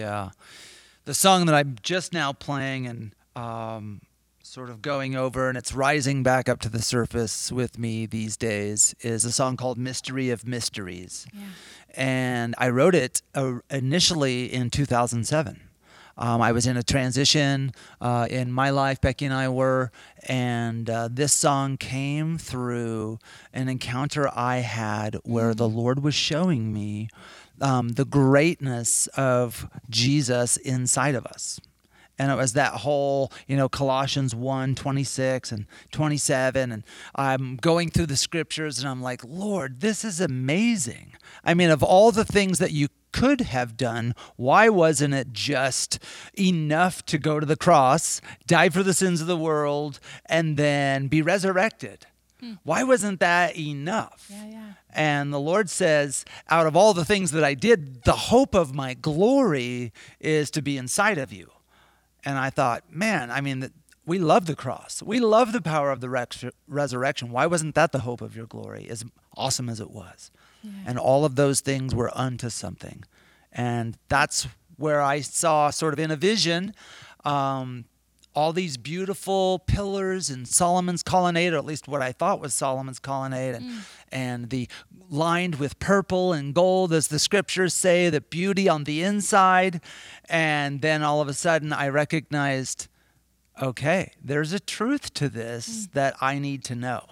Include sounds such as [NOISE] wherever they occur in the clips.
Yeah. The song that I'm just now playing and um, sort of going over, and it's rising back up to the surface with me these days, is a song called Mystery of Mysteries. Yeah. And I wrote it uh, initially in 2007. Um, I was in a transition uh, in my life, Becky and I were, and uh, this song came through an encounter I had where the Lord was showing me um, the greatness of Jesus inside of us. And it was that whole, you know, Colossians 1 26 and 27. And I'm going through the scriptures and I'm like, Lord, this is amazing. I mean, of all the things that you could have done, why wasn't it just enough to go to the cross, die for the sins of the world, and then be resurrected? Why wasn't that enough? Yeah, yeah. And the Lord says, out of all the things that I did, the hope of my glory is to be inside of you. And I thought, man, I mean, we love the cross. We love the power of the rex- resurrection. Why wasn't that the hope of your glory, as awesome as it was? And all of those things were unto something. And that's where I saw, sort of in a vision, um, all these beautiful pillars and Solomon's colonnade, or at least what I thought was Solomon's colonnade, and, and the lined with purple and gold, as the scriptures say, the beauty on the inside. And then all of a sudden, I recognized, okay, there's a truth to this that I need to know.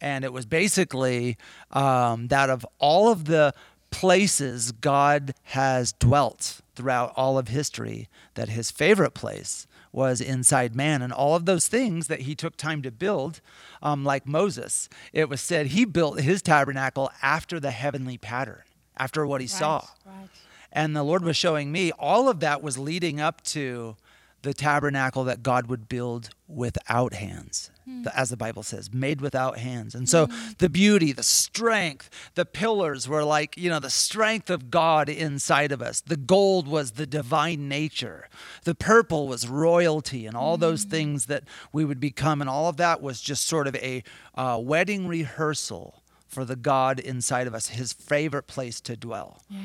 And it was basically um, that of all of the places God has dwelt throughout all of history, that his favorite place was inside man. And all of those things that he took time to build, um, like Moses, it was said he built his tabernacle after the heavenly pattern, after what he saw. Right. And the Lord was showing me all of that was leading up to the tabernacle that God would build without hands, hmm. the- as the Bible says, made without hands. And so hmm. the beauty, the strength, the pillars were like, you know, the strength of God inside of us. The gold was the divine nature. The purple was royalty and all those hmm. things that we would become. And all of that was just sort of a uh, wedding rehearsal for the God inside of us, his favorite place to dwell. Yeah.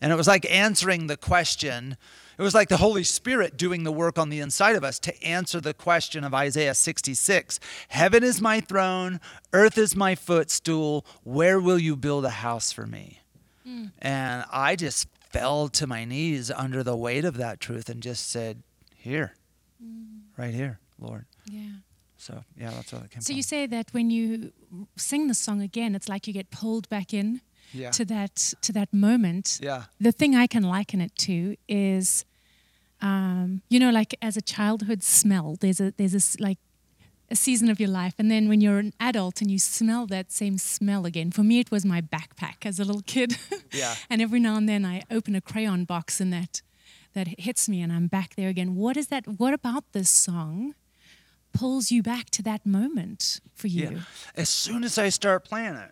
And it was like answering the question. It was like the Holy Spirit doing the work on the inside of us to answer the question of Isaiah 66 Heaven is my throne, earth is my footstool. Where will you build a house for me? Hmm. And I just fell to my knees under the weight of that truth and just said, Here, hmm. right here, Lord. Yeah. So, yeah, that's where it came So from. you say that when you sing the song again, it's like you get pulled back in Yeah. to that to that moment. Yeah. The thing I can liken it to is, um, you know, like as a childhood smell. There's a there's a s- like a season of your life, and then when you're an adult and you smell that same smell again. For me, it was my backpack as a little kid. [LAUGHS] Yeah. and every now and then I open a crayon box and that that hits me, and I'm back there again. What is that? What about this song? Pulls you back to that moment for you. Yeah. As soon as I start playing it,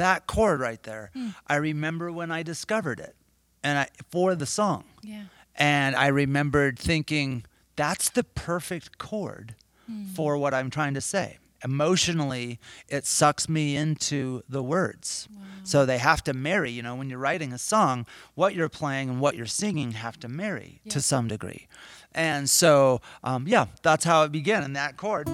that chord right there, I remember when I discovered it, and I for the song, Yeah. and I remembered thinking that's the perfect chord for what I'm trying to say. Emotionally, it sucks me into the words. So they have to marry. You know, when you're writing a song, what you're playing and what you're singing have to marry to some degree. And so, um, yeah, that's how it began. And that chord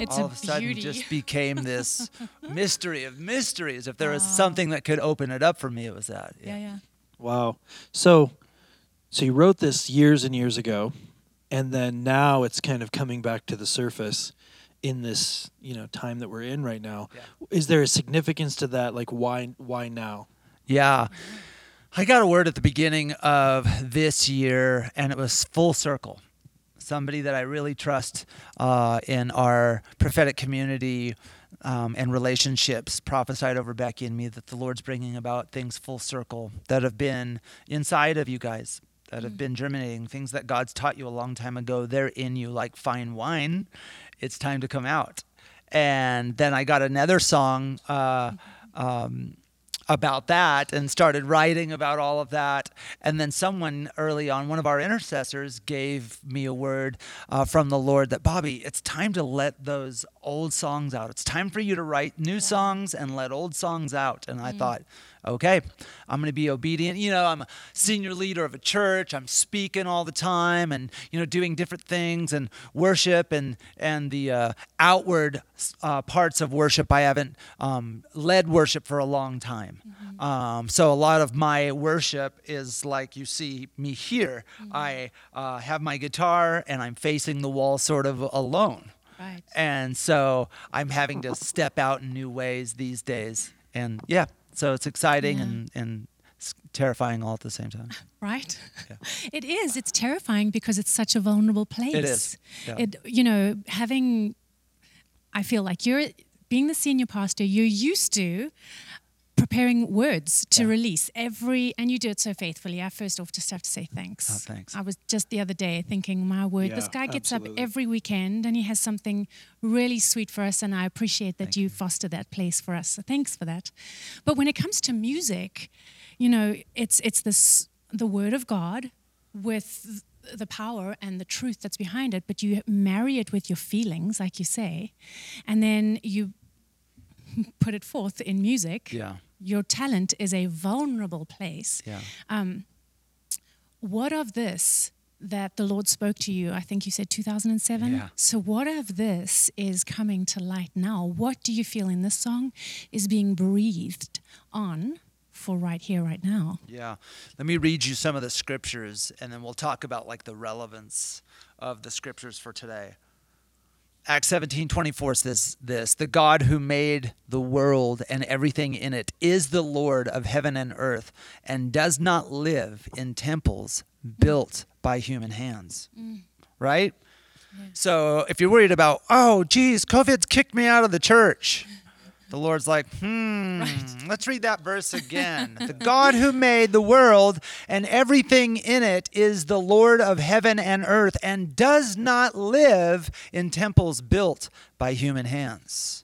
It's all a of a sudden beauty. just became this [LAUGHS] mystery of mysteries. If there was something that could open it up for me, it was that. yeah, yeah. Wow. So, so you wrote this years and years ago, and then now it's kind of coming back to the surface in this you know time that we're in right now. Yeah. Is there a significance to that? Like, why why now? Yeah. I got a word at the beginning of this year, and it was full circle. Somebody that I really trust uh, in our prophetic community um, and relationships prophesied over Becky and me that the Lord's bringing about things full circle that have been inside of you guys, that have been germinating, things that God's taught you a long time ago. They're in you like fine wine. It's time to come out. And then I got another song. Uh, um, about that and started writing about all of that. And then someone early on, one of our intercessors, gave me a word uh, from the Lord that, Bobby, it's time to let those old songs out. It's time for you to write new songs and let old songs out. And I thought, okay, I'm going to be obedient. You know, I'm a senior leader of a church. I'm speaking all the time and, you know, doing different things and worship and, and the uh, outward uh, parts of worship. I haven't um, led worship for a long time. Um, so a lot of my worship is like you see me here. I uh, have my guitar and I'm facing the wall sort of alone. Right. And so I'm having to step out in new ways these days. And yeah, so it's exciting Yeah. and, and terrifying all at the same time. [LAUGHS] right? [LAUGHS] It is. It's terrifying because it's such a vulnerable place. is, yeah. It, you know, having, I feel like you're being the senior pastor, you're used to preparing words to Yeah. release every, and you do it so faithfully. I first off just have to say thanks. Oh, thanks. I was just the other day thinking, my word, this guy gets absolutely. up every weekend and he has something really sweet for us, and I appreciate that Thank you, you. foster that place for us. So thanks for that. But when it comes to music, you know, it's it's this the word of God with the power and the truth that's behind it, but you marry it with your feelings, like you say, and then you [LAUGHS] put it forth in music. Yeah. Your talent is a vulnerable place. Yeah. Um, what of this that the Lord spoke to you? I think you said 2007. Yeah. So, what of this is coming to light now? What do you feel in this song is being breathed on for right here, right now? Yeah. Let me read you some of the scriptures and then we'll talk about like the relevance of the scriptures for today. Acts 17 24 says this The God who made the world and everything in it is the Lord of heaven and earth and does not live in temples built by human hands. Mm. Right? So if you're worried about, oh, geez, COVID's kicked me out of the church, the Lord's like, hmm, let's read that verse again. the God who made the world and everything in it is the Lord of heaven and earth and does not live in temples built by human hands.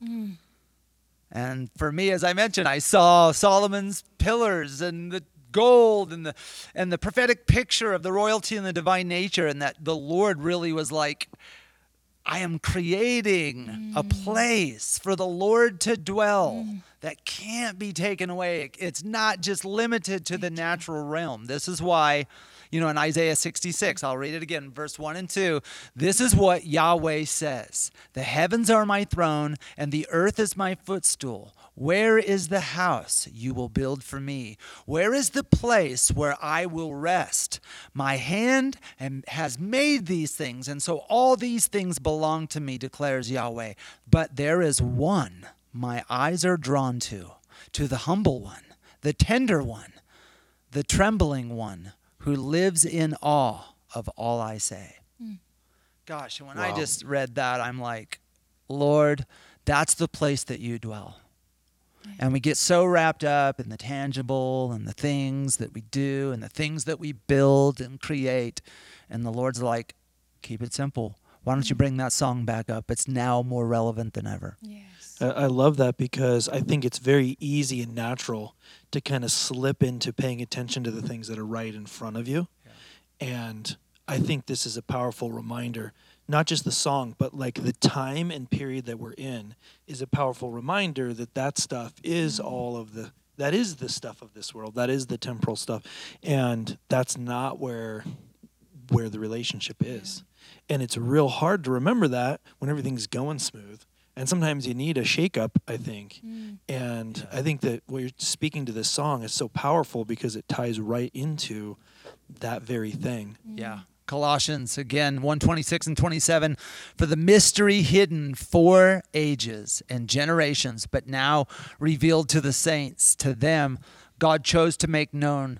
And for me, as I mentioned, I saw Solomon's pillars and the gold and the and the prophetic picture of the royalty and the divine nature, and that the Lord really was like, I am creating a mm. place for the Lord to dwell mm. That can't be taken away. It's not just limited to the natural realm. This is why, you know, in Isaiah 66, I'll read it again, verse 1 and 2. This is what Yahweh says The heavens are my throne, and the earth is my footstool. Where is the house you will build for me? Where is the place where I will rest? My hand has made these things, and so all these things belong to me, declares Yahweh. But there is one my eyes are drawn to, to the humble one, the tender one, the trembling one who lives in awe of all I say. Hmm. Gosh, and when I just read that, I'm like, Lord, that's the place that you dwell. And we get so wrapped up in the tangible and the things that we do and the things that we build and create. And the Lord's like, keep it simple. Why don't you hmm. bring that song back up? It's now more relevant than ever. Yes. I, I love that because I think it's very easy and natural to kind of slip into paying attention to the things that are right in front of you. And I think this is a powerful reminder, not just the song, but like the time and period that we're in is a powerful reminder that that stuff is mm-hmm. all of the that is the stuff of this world. That is the temporal stuff. And that's not where where the relationship is. And it's real hard to remember that when everything's going smooth. And sometimes you need a shakeup, I think. Mm. And I think that what you're speaking to this song is so powerful because it ties right into that very thing. Mm. Yeah. Colossians again 126 and 27 for the mystery hidden for ages and generations but now revealed to the saints to them God chose to make known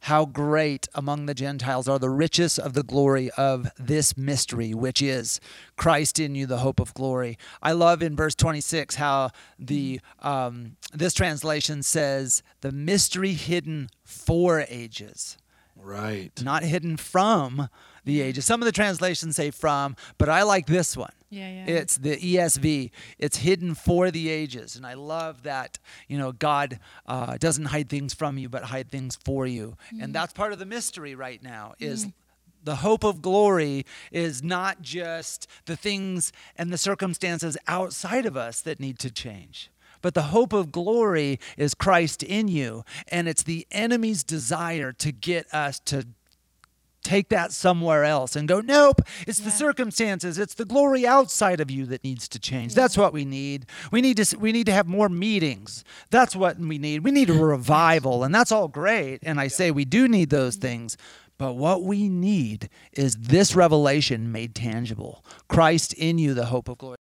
how great among the Gentiles are the riches of the glory of this mystery, which is Christ in you, the hope of glory. I love in verse 26 how the um, this translation says the mystery hidden for ages Right. not hidden from the ages. Some of the translations say from, but I like this one. Yeah, yeah. It's the ESV. It's hidden for the ages, and I love that. You know, God uh, doesn't hide things from you, but hide things for you, and that's part of the mystery right now. Is The hope of glory is not just the things and the circumstances outside of us that need to change. But the hope of glory is Christ in you. And it's the enemy's desire to get us to take that somewhere else and go, nope, it's the circumstances, it's the glory outside of you that needs to change. That's what we need. We need to we need to have more meetings. That's what we need. We need a [LAUGHS] revival, and that's all great. And I say we do need those things. But what we need is this revelation made tangible. Christ in you, the hope of glory.